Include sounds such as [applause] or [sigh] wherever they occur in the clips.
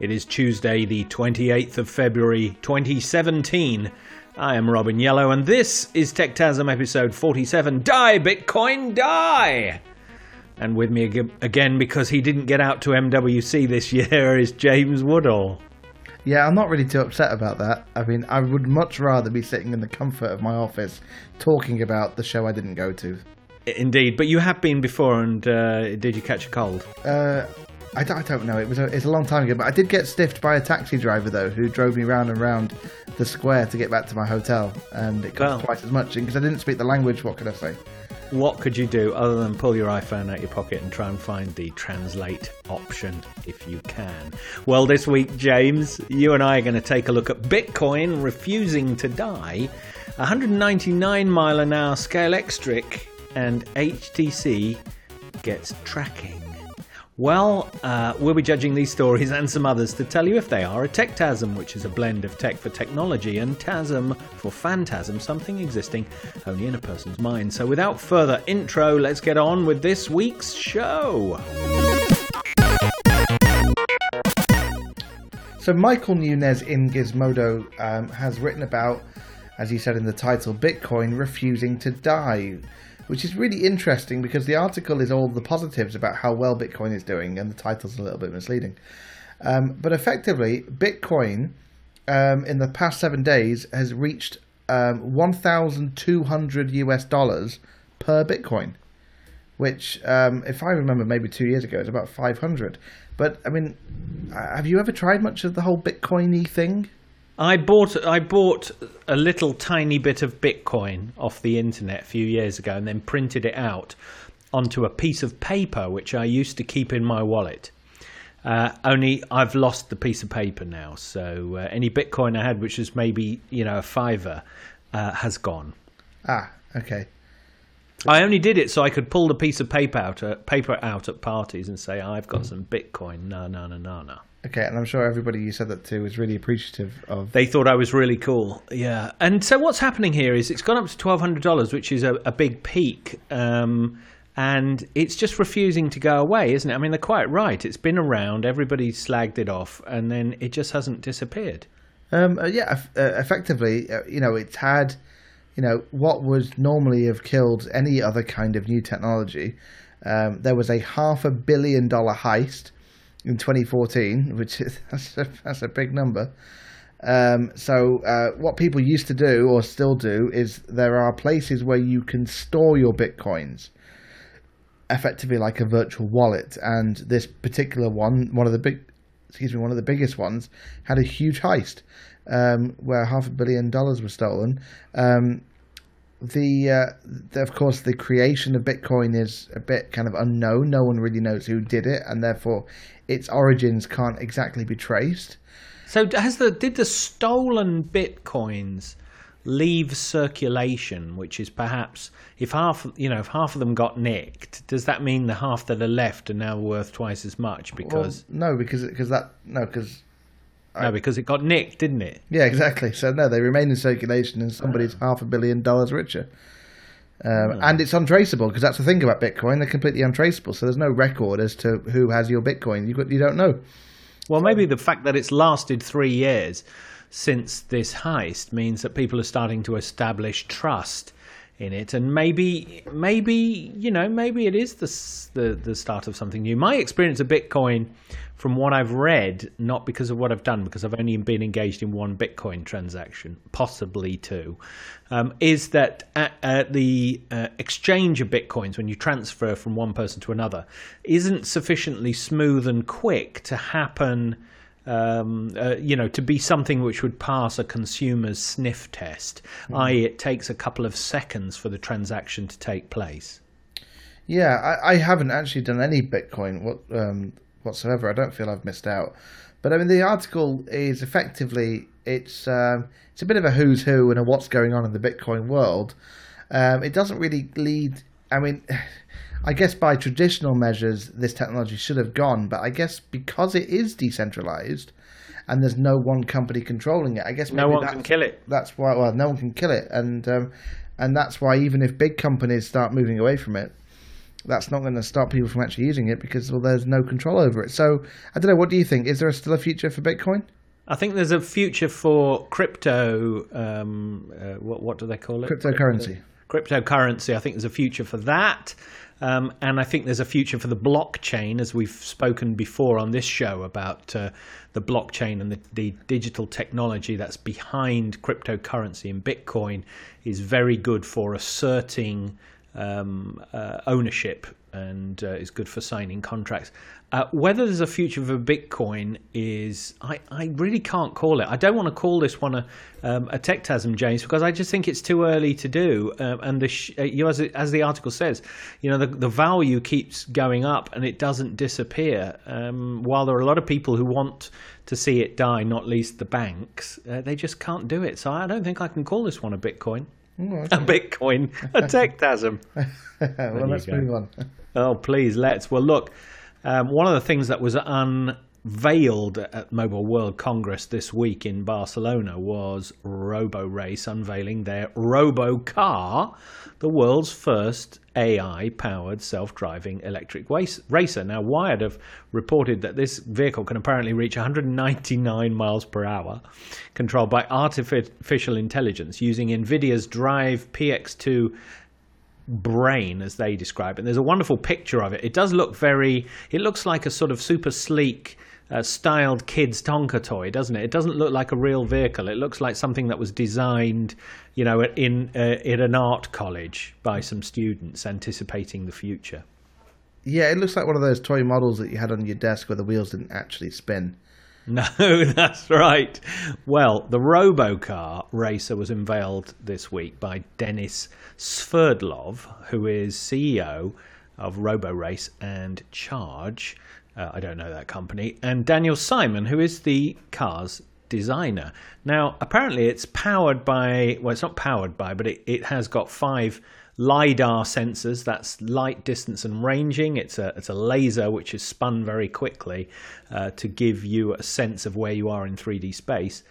It is Tuesday, the 28th of February 2017. I am Robin Yellow, and this is Techtasm episode 47 Die, Bitcoin, Die! And with me again, because he didn't get out to MWC this year, [laughs] is James Woodall. Yeah, I'm not really too upset about that. I mean, I would much rather be sitting in the comfort of my office talking about the show I didn't go to. Indeed, but you have been before, and uh, did you catch a cold? Uh, I, don't, I don't know. It was a, it's a long time ago, but I did get stiffed by a taxi driver though, who drove me round and round the square to get back to my hotel, and it cost Well. twice as much. Because I didn't speak the language, what could I say? What could you do other than pull your iPhone out of your pocket and try and find the translate option if you can? Well, this week, James, you and I are going to take a look at Bitcoin refusing to die, 199 mile an hour Scalextric, and HTC gets tracking. Well, uh, we'll be judging these stories [laughs] and some others to tell you if they are a tech techtasm, which is a blend of tech for technology, and tasm for phantasm, something existing only in a person's mind. So, without further intro, let's get on with this week's show. So Michael Nunez in Gizmodo um, has written about, as he said in the title, Bitcoin refusing to die, which is really interesting because the article is all the positives about how well Bitcoin is doing, and the title's a little bit misleading. Um, but effectively, Bitcoin um, in the past seven days has reached um, 1,200 US dollars per Bitcoin which, um, if I remember, maybe two years ago, is about 500. But I mean, uh, have you ever tried much of the whole Bitcoiny thing? I bought I bought a little tiny bit of Bitcoin off the internet a few years ago and then printed it out onto a piece of paper which I used to keep in my wallet. Uh, only I've lost the piece of paper now, so uh, any Bitcoin I had, which was maybe you know a fiver, uh, has gone. Ah, okay. I only did it so I could pull the piece of paper out, uh, paper out at parties and say I've got some Bitcoin. No, no, no, no, no. Okay, and I'm sure everybody you said that to was really appreciative of. They thought I was really cool. Yeah. And so what's happening here is it's gone up to $1,200, which is a, a big peak. Um, and it's just refusing to go away, isn't it? I mean, they're quite right. It's been around, everybody slagged it off, and then it just hasn't disappeared. Um, uh, yeah, uh, effectively, uh, you know, it's had, you know, what would normally have killed any other kind of new technology. Um, there was a half a billion dollar heist in 2014, which is [laughs] that's a, that's a big number. Um, so, uh, what people used to do or still do is there are places where you can store your bitcoins, effectively like a virtual wallet. And this particular one, one of the big, excuse me, one of the biggest ones, had a huge heist um, where half a billion dollars was stolen. Um, the, uh, the of course the creation of Bitcoin is a bit kind of unknown. No one really knows who did it, and therefore its origins can't exactly be traced. So has the did the stolen bitcoins leave circulation, which is perhaps if half you know if half of them got nicked, does that mean the half that are left are now worth twice as much because well, no, because because that no because no because it got nicked, didn't it? yeah exactly. So no, they remain in circulation, and somebody's ah. half a billion dollars richer. Um, And it's untraceable because that's the thing about Bitcoin; they're completely untraceable. So there's no record as to who has your Bitcoin. You you don't know. Well, maybe the fact that it's lasted three years since this heist means that people are starting to establish trust in it, and maybe, maybe you know, maybe it is the the the start of something new. My experience of Bitcoin, from what I've read, not because of what I've done, because I've only been engaged in one Bitcoin transaction, possibly two, um, is that at, at the uh, exchange of Bitcoins, when you transfer from one person to another, isn't sufficiently smooth and quick to happen um, uh, you know, to be something which would pass a consumer's sniff test, i.e., it takes a couple of seconds for the transaction to take place. Yeah, I, I haven't actually done any Bitcoin what, um, whatsoever. I don't feel I've missed out. But I mean, the article is effectively it's um, it's a bit of a who's who and a what's going on in the Bitcoin world. Um, it doesn't really lead. I mean, [sighs] I guess by traditional measures, this technology should have gone. But I guess because it is decentralized and there's no one company controlling it, I guess No one can kill it. that's why well no one can kill it and um, and that's why even if big companies start moving away from it that's not going to stop people from actually using it because well, there's no control over it. So I don't know. What do you think? Is there still a future for Bitcoin? I think there's a future for crypto. Um, uh, what what do they call it? Cryptocurrency. Cryptocurrency. I think there's a future for that. Um, and I think there's a future for the blockchain, as we've spoken before on this show about uh, the blockchain and the, the, digital technology that's behind cryptocurrency. And Bitcoin is very good for asserting um, uh, ownership and uh, is good for signing contracts. Uh, whether there's a future for Bitcoin is, I, I really can't call it. I don't want to call this one a, um, a James, because I just think it's too early to do. Um, and the sh- uh, you know, as, as the article says, you know, the, the value keeps going up and it doesn't disappear. Um, while there are a lot of people who want to see it die, not least the banks, uh, they just can't do it. So I don't think I can call this one a Bitcoin. Oh, okay. A Bitcoin, a techtasm. [laughs] well, let's go. move on. Oh, please, let's. Well, look, um, one of the things that was unveiled at Mobile World Congress this week in Barcelona was RoboRace unveiling their Robo Car, the world's first AI powered self driving electric racer. Now, Wired have reported that this vehicle can apparently reach 199 miles per hour, controlled by artificial intelligence using NVIDIA's Drive PX2 brain as they describe it. And there's a wonderful picture of it. It does look very. It looks like a sort of super sleek. Uh, styled kids Tonka toy, doesn't it? It doesn't look like a real vehicle. It looks like something that was designed, you know, in uh, in an art college by some students anticipating the future. Yeah, it looks like one of those toy models that you had on your desk where the wheels didn't actually spin. [laughs] No, that's right. Well, the Robocar racer was unveiled this week by Denis Sverdlov, who is CEO of RoboRace and Charge. Uh, I don't know that company. And Daniel Simon, who is the car's designer. Now, apparently, it's powered by, well, it's not powered by, but it, it has got five lidar sensors that's light distance and ranging it's a it's a laser which is spun very quickly uh, to give you a sense of where you are in 3D space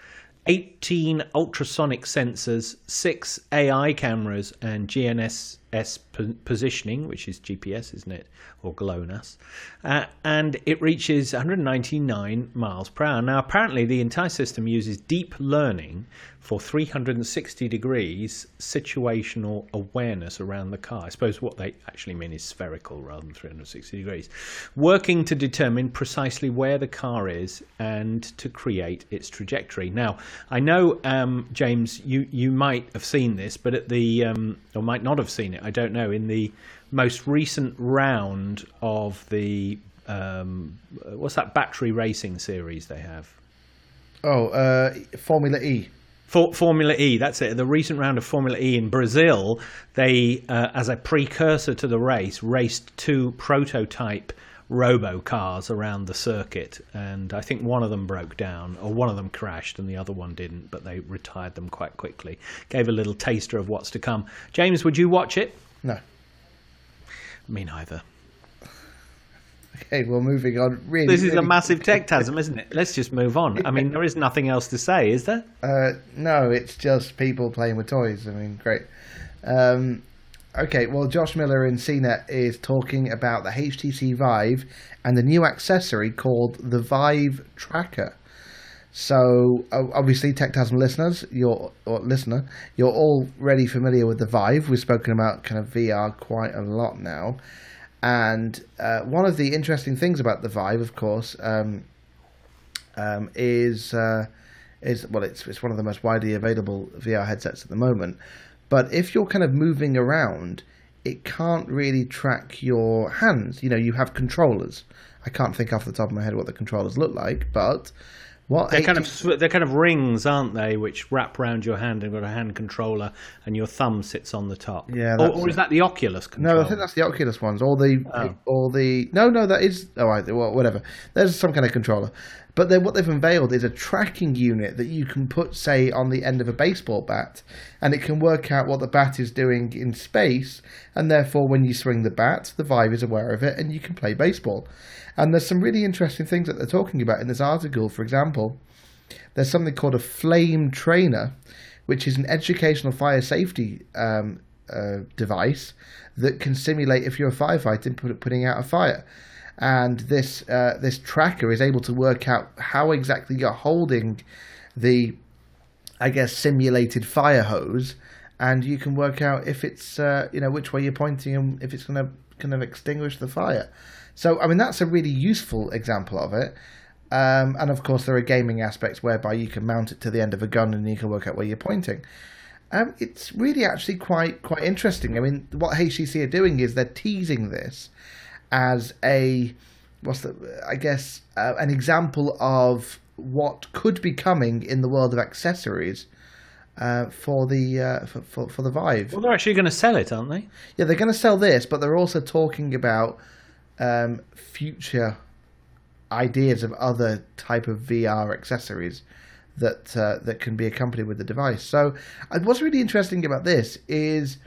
18 ultrasonic sensors 6 AI cameras and GNSS positioning which is GPS isn't it? Or GLONASS. Uh, and it reaches 199 miles per hour. Now apparently the entire system uses deep learning for 360 degrees situational awareness around the car. I suppose what they actually mean is spherical rather than 360 degrees. Working to determine precisely where the car is and to create its trajectory. Now, I know, um, James, you, you might have seen this, but at the, um, or might not have seen it, I don't know, in the most recent round of the, um, what's that battery racing series they have? Oh, uh, Formula E. For Formula E, that's it. The recent round of Formula E in Brazil, they, uh, as a precursor to the race, raced two prototype robo cars around the circuit, and I think one of them broke down, or one of them crashed, and the other one didn't. But they retired them quite quickly. Gave a little taster of what's to come. James, would you watch it? No. Me neither. Okay, well, moving on. Really, this is really... a massive techtasm, isn't it? Let's just move on. I mean, [laughs] there is nothing else to say, is there? Uh, no, it's just people playing with toys. I mean, great. Um, okay, well, Josh Miller in CNET is talking about the HTC Vive and the new accessory called the Vive Tracker. So, obviously, Techtasm listeners, you're or listener, you're already familiar with the Vive. We've spoken about kind of VR quite a lot now. And uh, one of the interesting things about the Vive, of course, um, um, is uh, is well, it's it's one of the most widely available VR headsets at the moment. But if you're kind of moving around, it can't really track your hands. You know, you have controllers. I can't think off the top of my head what the controllers look like, but what they're kind of they're kind of rings, aren't they, which wrap around your hand and got a hand controller, and your thumb sits on the top. Yeah, or, or is that the Oculus controller? No, I think that's the Oculus ones. Or the oh. or the no, no, that is oh, right, well, whatever. There's some kind of controller, but then what they've unveiled is a tracking unit that you can put, say, on the end of a baseball bat, and it can work out what the bat is doing in space, and therefore, when you swing the bat, the Vive is aware of it, and you can play baseball. And there's some really interesting things that they're talking about in this article. For example, there's something called a flame trainer, which is an educational fire safety um, uh, device that can simulate if you're a firefighter put, putting out a fire. And this uh, this tracker is able to work out how exactly you're holding the, I guess, simulated fire hose, and you can work out if it's uh, you know which way you're pointing and if it's going to kind of extinguish the fire. So I mean that's a really useful example of it. Um, and of course, there are gaming aspects whereby you can mount it to the end of a gun and you can work out where you're pointing. Um, it's really actually quite quite interesting. I mean, what HTC are doing is they're teasing this as a what's the I guess uh, an example of what could be coming in the world of accessories uh, for the uh, for, for, for the Vive. Well, they're actually going to sell it, aren't they? Yeah, they're going to sell this, but they're also talking about um, future ideas of other type of VR accessories that uh, that can be accompanied with the device. So, uh, what's really interesting about this is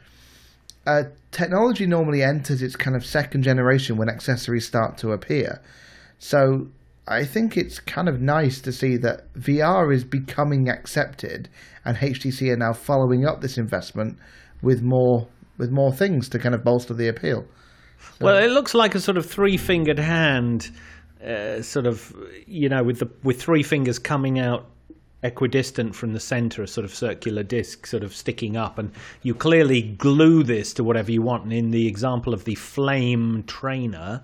uh, technology normally enters its kind of second generation when accessories start to appear. So, I think it's kind of nice to see that VR is becoming accepted, and HTC are now following up this investment with more with more things to kind of bolster the appeal. So, well, it looks like a sort of three-fingered hand, uh, sort of you know, with the with three fingers coming out equidistant from the center, a sort of circular disc sort of sticking up, and you clearly glue this to whatever you want. And in the example of the flame trainer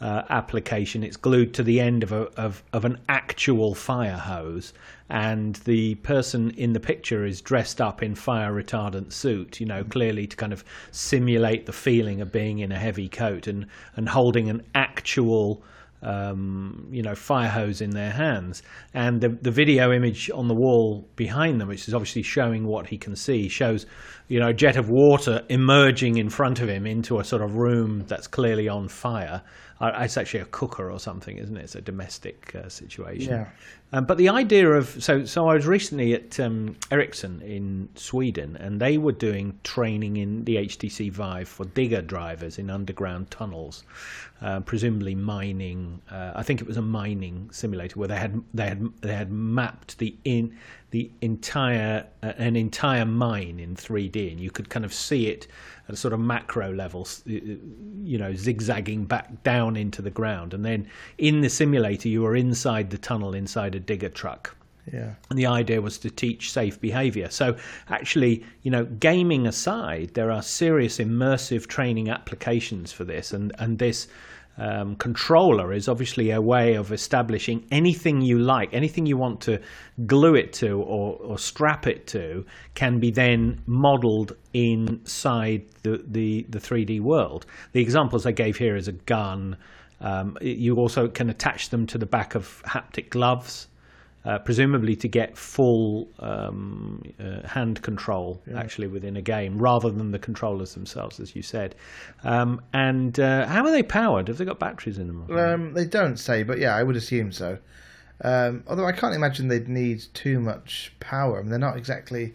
uh, application, it's glued to the end of, a, of, of an actual fire hose, and the person in the picture is dressed up in fire retardant suit, you know, clearly to kind of simulate the feeling of being in a heavy coat and, and holding an actual um, you know, fire hose in their hands. And the, the video image on the wall behind them, which is obviously showing what he can see, shows, you know, jet of water emerging in front of him into a sort of room that's clearly on fire. Uh, it's actually a cooker or something, isn't it? It's a domestic uh, situation. Yeah. Um, but the idea of so so I was recently at um, Ericsson in Sweden, and they were doing training in the HTC Vive for digger drivers in underground tunnels, uh, presumably mining. Uh, I think it was a mining simulator where they had they had they had mapped the in the entire uh, an entire mine in 3D, and you could kind of see it at a sort of macro level, you know, zigzagging back down into the ground. And then in the simulator, you were inside the tunnel, inside a digger truck. Yeah. And the idea was to teach safe behavior. So, actually, you know, gaming aside, there are serious immersive training applications for this. And, and this um, controller is obviously a way of establishing anything you like, anything you want to glue it to or, or strap it to, can be then modeled inside the, the, the 3D world. The examples I gave here is a gun. Um, you also can attach them to the back of haptic gloves uh, presumably to get full um, uh, hand control yeah. actually within a game rather than the controllers themselves, as you said. Um, and uh, how are they powered? Have they got batteries in them? Um, they don't say, but yeah, I would assume so. Um, although I can't imagine they'd need too much power. I mean, they're not exactly.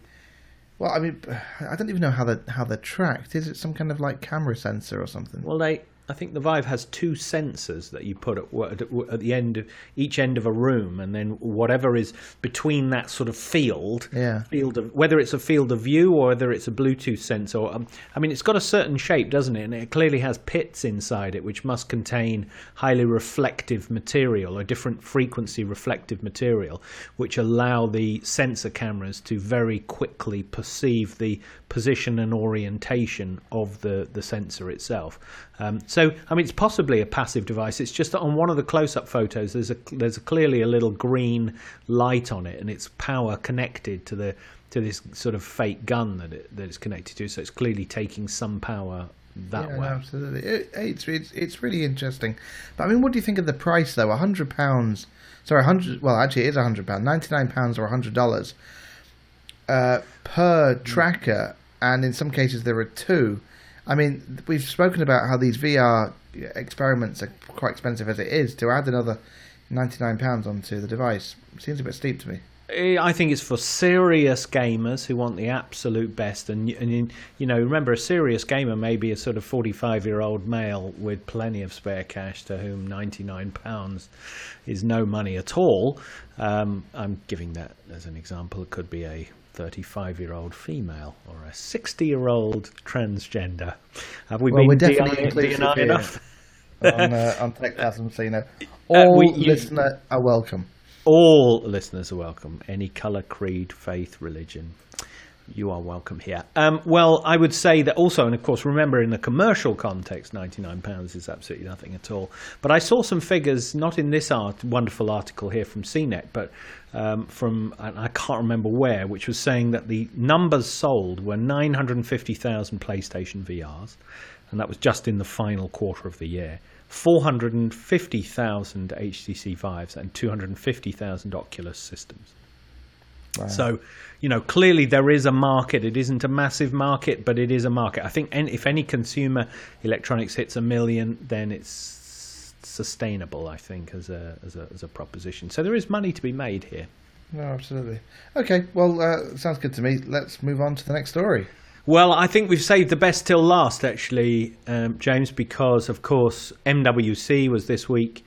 Well, I mean, [sighs] I don't even know how they how they're tracked. Is it some kind of like camera sensor or something? Well, they I think the Vive has two sensors that you put at, at, the end of each end of a room, and then whatever is between that sort of field, yeah. field of whether it's a field of view or whether it's a Bluetooth sensor. Um, I mean, it's got a certain shape, doesn't it? And it clearly has pits inside it, which must contain highly reflective material, a different frequency reflective material, which allow the sensor cameras to very quickly perceive the position and orientation of the the sensor itself. Um, so, I mean, it's possibly a passive device. It's just that on one of the close-up photos, there's a there's clearly a little green light on it, and it's power connected to the to this sort of fake gun that it, that it's connected to. So it's clearly taking some power that yeah, way. absolutely, it, it's, it's it's really interesting. But I mean, what do you think of the price though? A hundred pounds. Sorry, hundred. Well, actually, it is a hundred pound. Ninety nine pounds or a hundred dollars uh, per tracker, and in some cases there are two. I mean, we've spoken about how these VR experiments are quite expensive as it is. To add another ninety-nine pounds onto the device seems a bit steep to me. Eh, I think it's for serious gamers who want the absolute best, and and you know, remember, a serious gamer may be a sort of forty-five-year-old male with plenty of spare cash to whom ninety-nine pounds is no money at all. Um, I'm giving that as an example. It could be a 35-year-old female or a 60-year-old transgender. Have we Well, been we're definitely DNI here. enough? on uh, [laughs] on you know, all we- you- listener are welcome. All listeners are welcome. Any colour, creed, faith, religion. You are welcome here. Um, well, I would say that also, and of course, remember in the commercial context, £99 is absolutely nothing at all. But I saw some figures, not in this art, wonderful article here from CNET, but um, from, I can't remember where, which was saying that the numbers sold were 950,000 PlayStation VRs, and that was just in the final quarter of the year. 450,000 HTC Vives and 250,000 Oculus systems. So, you know, clearly there is a market. It isn't a massive market, but it is a market. I think any, if any consumer electronics hits a million, then it's sustainable. I think as a as a as a proposition. So there is money to be made here. No, absolutely. Okay, well, uh, sounds good to me. Let's move on to the next story. Well, I think we've saved the best till last, actually, um, James, because of course MWC was this week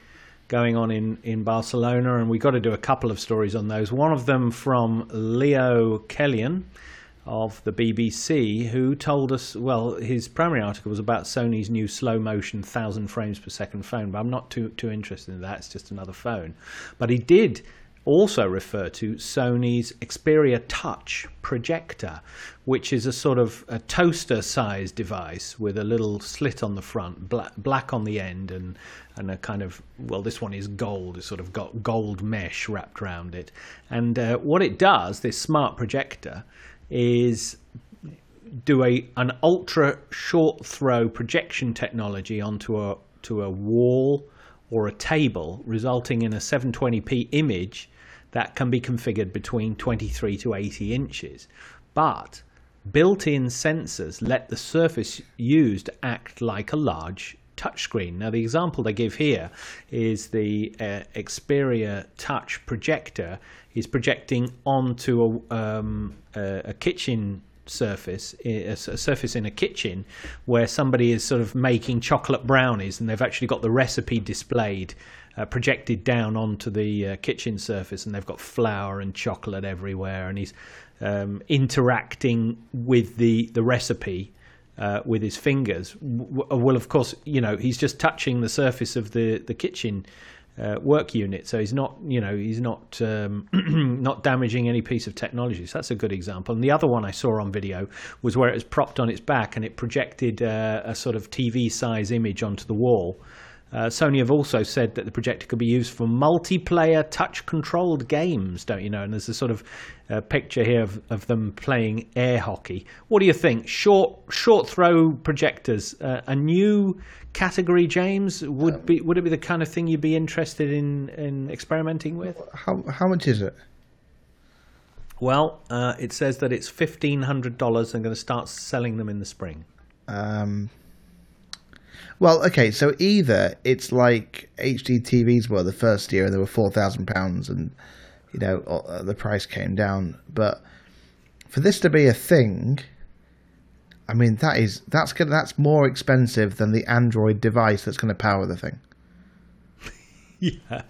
going on in, in Barcelona, and we've got to do a couple of stories on those. One of them from Leo Kelion of the BBC, who told us, well, his primary article was about Sony's new slow motion 1000 frames per second phone, but I'm not too, too interested in that. It's just another phone. But he did also refer to Sony's Xperia Touch projector, which is a sort of a toaster sized device with a little slit on the front, black, black on the end, and, and a kind of, well, this one is gold, it's sort of got gold mesh wrapped around it. And uh, what it does, this smart projector, is do a an ultra short throw projection technology onto a to a wall or a table, resulting in a 720p image that can be configured between 23 to 80 inches. But built-in sensors let the surface used act like a large touchscreen. Now, the example they give here is the uh, Xperia Touch projector is projecting onto a, um, a, a kitchen surface, a, surface in a kitchen, where somebody is sort of making chocolate brownies, and they've actually got the recipe displayed. Uh, projected down onto the uh, kitchen surface, and they've got flour and chocolate everywhere, and he's um, interacting with the the recipe uh, with his fingers. Well, of course, you know he's just touching the surface of the the kitchen uh, work unit, so he's not, you know, he's not um, [clears throat] not damaging any piece of technology. So that's a good example. And the other one I saw on video was where it was propped on its back and it projected uh, a sort of TV size image onto the wall. Uh, Sony have also said that the projector could be used for multiplayer touch controlled games, don't you know? And there's a sort of uh, picture here of, of them playing air hockey. What do you think? Short short throw projectors, uh, a new category, James? Would be would it be the kind of thing you'd be interested in, in experimenting with? How how much is it? Well, uh, it says that it's fifteen hundred dollars. and going to start selling them in the spring. Um, well, okay, so either it's like HD TVs were the first year, and they were four thousand pounds, and you know uh, the price came down. But for this to be a thing, I mean that is that's gonna, that's more expensive than the Android device that's going to power the thing. [laughs] Yeah.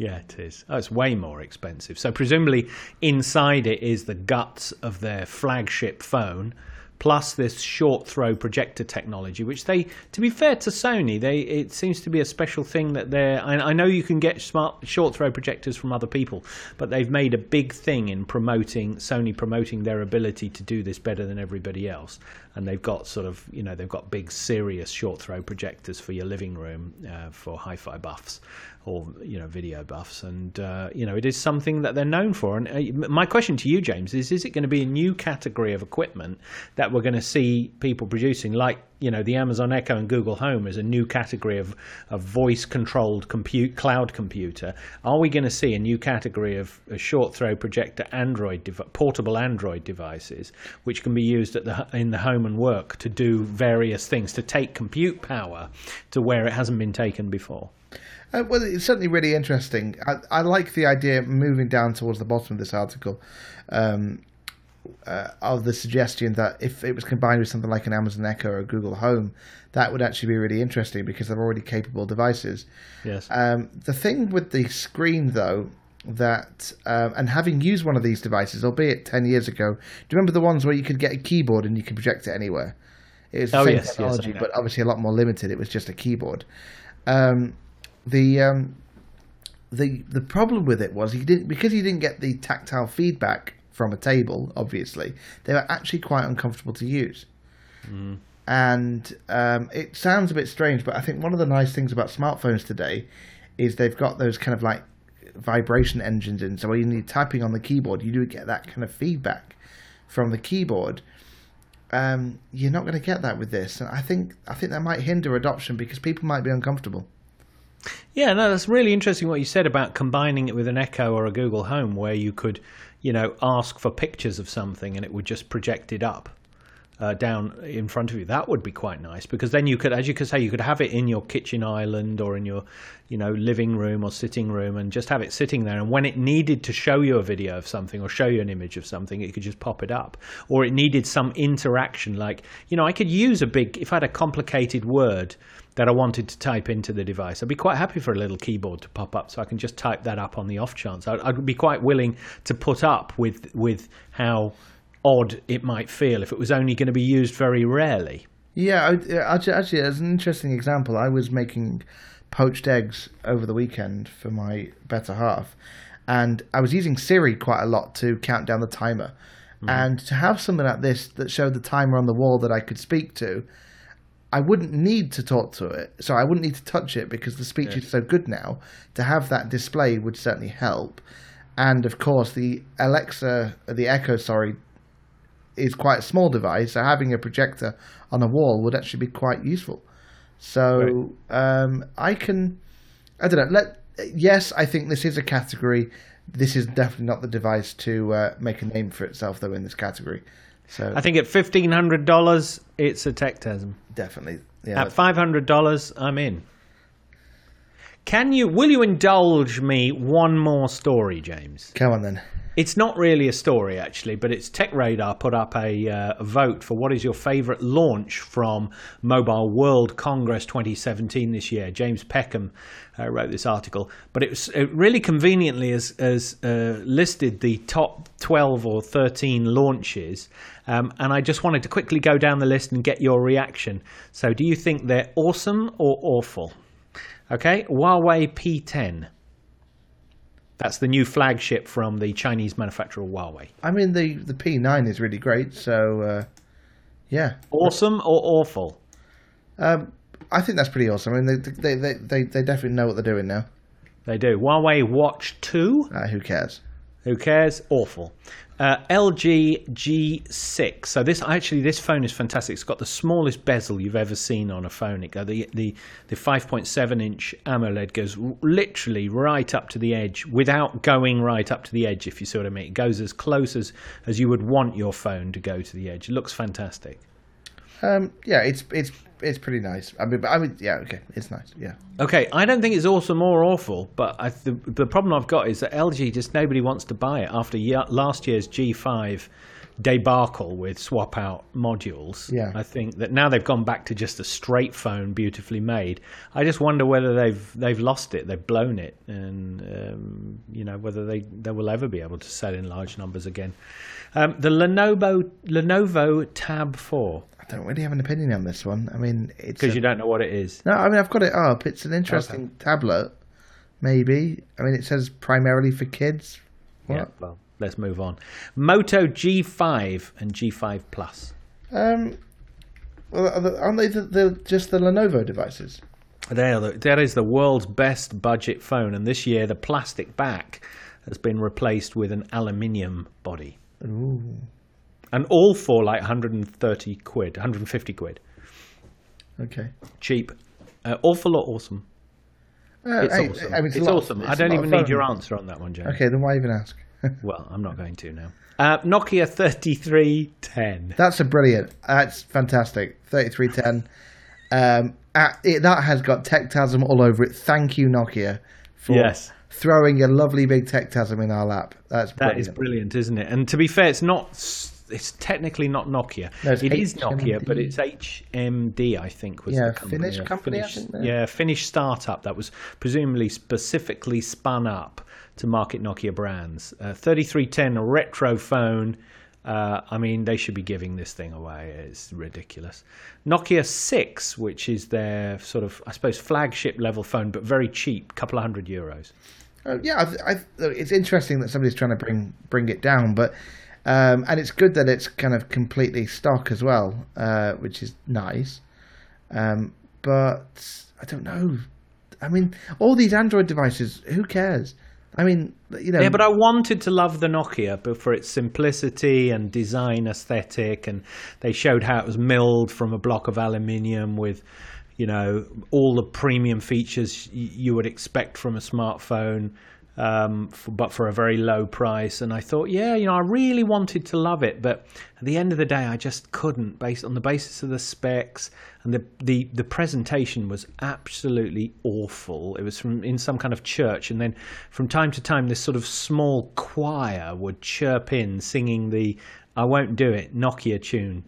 Yeah, it is. Oh, it's way more expensive. So presumably inside it is the guts of their flagship phone, plus this short throw projector technology, which they, to be fair to Sony, they it seems to be a special thing that they're. I, I know you can get smart short throw projectors from other people, but they've made a big thing in promoting Sony promoting their ability to do this better than everybody else, and they've got sort of you know they've got big serious short throw projectors for your living room uh, for hi-fi buffs or you know video buffs. And uh, you know it is something that they're known for. And uh, my question to you james is is it going to be a new category of equipment that we're going to see people producing? Like you know the amazon echo and google home is a new category of, of voice controlled compute cloud computer. Are we going to see a new category of a short throw projector android dev- portable android devices which can be used at the in the home and work to do various things to take compute power to where it hasn't been taken before Uh, well, it's certainly really interesting. I, I like the idea moving down towards the bottom of this article um, uh, of the suggestion that if it was combined with something like an Amazon Echo or a Google Home, that would actually be really interesting because they're already capable devices. yes Um, the thing with the screen, though, that um, and having used one of these devices, albeit ten years ago, do you remember the ones where you could get a keyboard and you could project it anywhere? It was the Oh, same yes, yes, technology, know. but obviously a lot more limited. It was just a keyboard. Um, the um, the the problem with it was he didn't because he didn't get the tactile feedback from a table. Obviously, they were actually quite uncomfortable to use. And um, it sounds a bit strange, but I think one of the nice things about smartphones today is they've got those kind of like vibration engines in. So when you're typing on the keyboard, you do get that kind of feedback from the keyboard. Um, you're not going to get that with this, and I think I think that might hinder adoption because people might be uncomfortable. Yeah, no, that's really interesting what you said about combining it with an Echo or a Google Home, where you could, you know, ask for pictures of something and it would just project it up uh, down in front of you. That would be quite nice because then you could, as you could say, you could have it in your kitchen island or in your, you know, living room or sitting room and just have it sitting there. And when it needed to show you a video of something or show you an image of something, it could just pop it up. Or it needed some interaction, like, you know, I could use a big, if I had a complicated word that I wanted to type into the device. I'd be quite happy for a little keyboard to pop up, so I can just type that up on the off chance. I'd, I'd be quite willing to put up with with how odd it might feel if it was only going to be used very rarely. Yeah, actually, actually, as an interesting example, I was making poached eggs over the weekend for my better half, and I was using Siri quite a lot to count down the timer. Mm-hmm. And to have something like this that showed the timer on the wall that I could speak to, I wouldn't need to talk to it. So I wouldn't need to touch it because the speech is so good now. To have that display would certainly help. And of course, the Alexa, the Echo, sorry, is quite a small device, so having a projector on a wall would actually be quite useful. So um, I can, I don't know. Let yes, I think this is a category. This is definitely not the device to uh, make a name for itself, though, in this category. So I think at fifteen hundred dollars, it's a Techtasm. definitely, yeah. At five hundred dollars, I'm in. Can you? Will you indulge me one more story, James? Come on then. It's not really a story, actually, but it's Tech Radar put up a, uh, a vote for what is your favourite launch from Mobile World Congress 2017 this year. James Peckham uh, wrote this article, but it, was, it really conveniently has, has uh, listed the top 12 or 13 launches. Um, and I just wanted to quickly go down the list and get your reaction. So, do you think they're awesome or awful? Okay, Huawei P10. That's the new flagship from the Chinese manufacturer Huawei. I mean, the the P9 is really great. So uh, yeah, Awesome or awful? um, I think that's pretty awesome. I mean, they they, they they definitely know what they're doing now. They do. Huawei Watch 2, Uh, who cares? Who cares? Awful. Uh, LG G6. So this actually this phone is fantastic. It's got the smallest bezel you've ever seen on a phone. It the the the 5.7 inch AMOLED goes literally right up to the edge without going right up to the edge. If you see what I mean, it goes as close as as you would want your phone to go to the edge. It looks fantastic. Um, yeah, it's it's it's pretty nice. I mean, but I mean, yeah, okay, it's nice. Yeah. Okay, I don't think it's awesome or awful, but I, the, the problem I've got is that LG just nobody wants to buy it after year, last year's G5 debacle with swap out modules. Yeah. I think that now they've gone back to just a straight phone, beautifully made. I just wonder whether they've they've lost it, they've blown it, and um, you know whether they they will ever be able to sell in large numbers again. Um, the Lenovo Lenovo Tab 4 I don't really have an opinion on this one. I mean, it's because you don't know what it is. no. I mean, I've got it up. It's an interesting tablet. Maybe. I mean, it says primarily for kids. What? Yeah, well, let's move on. Moto G5 and G5 Plus. Um. Well, aren't they the, the just the Lenovo devices? They are the, that is the world's best budget phone, and this year the plastic back has been replaced with an aluminium body, Ooh. And all for like 130 quid, 150 quid, Okay. cheap, uh, awful or awesome. Uh, It's awesome. I mean, it's lot- awesome. I it's don't even need your answer on that one, James. Okay, then why even ask? [laughs] Well, I'm not going to now. Uh, Nokia 3310. That's a brilliant. That's fantastic. Thirty-three ten. Um, uh, it, that has got Techtasm all over it. Thank you, Nokia, for Yes. throwing a lovely big Techtasm in our lap. That's That brilliant. is brilliant, isn't it? And to be fair, it's not it's technically not Nokia. No, it is Nokia, but it's HMD, I think, was Yeah, the company. Finnish company, I Finnish, think, yeah. Finnish startup that was presumably specifically spun up to market Nokia brands. Uh, 3310, a retro phone. Uh, I mean, they should be giving this thing away. It's ridiculous. Nokia 6, which is their sort of, I suppose, flagship level phone, but very cheap, couple of hundred euros. Uh, yeah, I, I, it's interesting that somebody's trying to bring bring it down, but um, and it's good that it's kind of completely stock as well, uh, which is nice. Um, but I don't know. I mean, all these Android devices, who cares? I mean, you know. Yeah, but I wanted to love the Nokia but for its simplicity and design aesthetic, and they showed how it was milled from a block of aluminium with, you know, all the premium features you would expect from a smartphone, um, for, but for a very low price. And I thought, yeah, you know, I really wanted to love it, but at the end of the day, I just couldn't, based on the basis of the specs and the the, the presentation was absolutely awful. It was from in some kind of church, and then from time to time, this sort of small choir would chirp in, singing the "I won't do it" Nokia tune.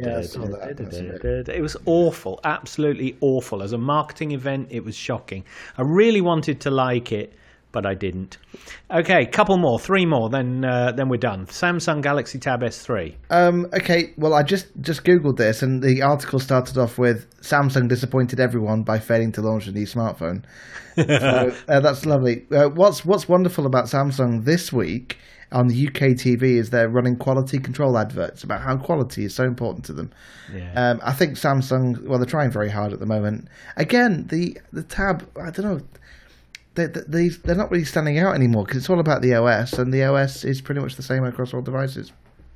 Yeah, I saw that. That's a bit- It was awful, absolutely awful. As a marketing event, it was shocking. I really wanted to like it, but I didn't. Okay, couple more, three more, then uh, then we're done. Samsung Galaxy Tab S3. Um, okay, well, I just just googled this, and the article started off with Samsung disappointed everyone by failing to launch a new smartphone. [laughs] so, uh, that's lovely. Uh, what's what's wonderful about Samsung this week on the UK TV is they're running quality control adverts about how quality is so important to them. Yeah. Um, I think Samsung, well, they're trying very hard at the moment. Again, the the tab, I don't know. They, they, they're not really standing out anymore because it's all about the OS, and the OS is pretty much the same across all devices.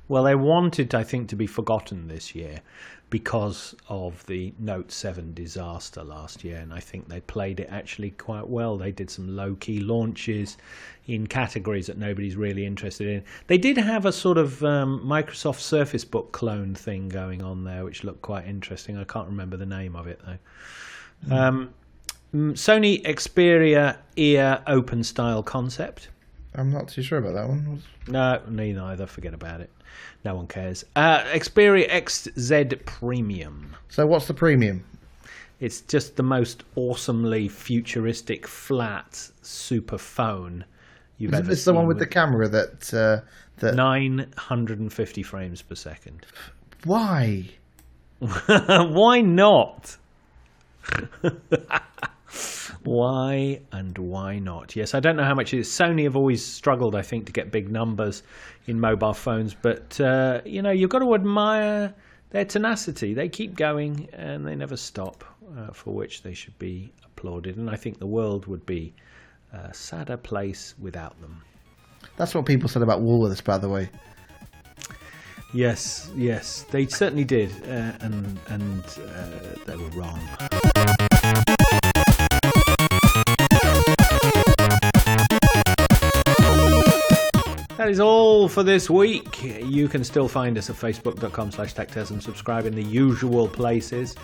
Well, they wanted, I think, to be forgotten this year because of the Note 7 disaster last year, and I think they played it actually quite well. They did some low key launches in categories that nobody's really interested in. They did have a sort of um, Microsoft Surface Book clone thing going on there, which looked quite interesting. I can't remember the name of it though. Um, mm, Sony Xperia Ear Open Style Concept. I'm not too sure about that one. No, me neither. Forget about it. No one cares. Uh, Xperia XZ Premium. So what's the premium? It's just the most awesomely futuristic, flat, super phone you've Is ever this the one seen with the camera that uh, that? 950 frames per second. Why? [laughs] Why not? [laughs] why and why not? Yes, I don't know how much it is. Sony have always struggled, I think, to get big numbers in mobile phones, but uh, you know, you've got to admire their tenacity. They keep going and they never stop, uh, for which they should be applauded. And I think the world would be a sadder place without them. That's what people said about Woolworths, by the way. Yes, yes, they certainly did, uh, and and uh, they were wrong. Is all for this week. You can still find us at facebook.com slash techtasm, subscribe in the usual places,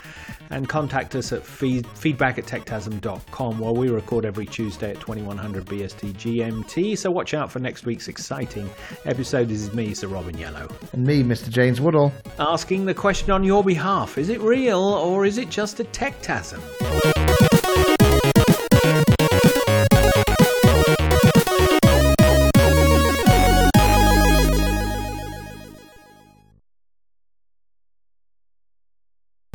and contact us at feed, feedback at techtasm.com, where we record every Tuesday at 2100 BST GMT. So watch out for next week's exciting episode. This is me, Sir Robin Yellow And me, Mr. James Woodall. asking the question on your behalf is it real or is it just a techtasm?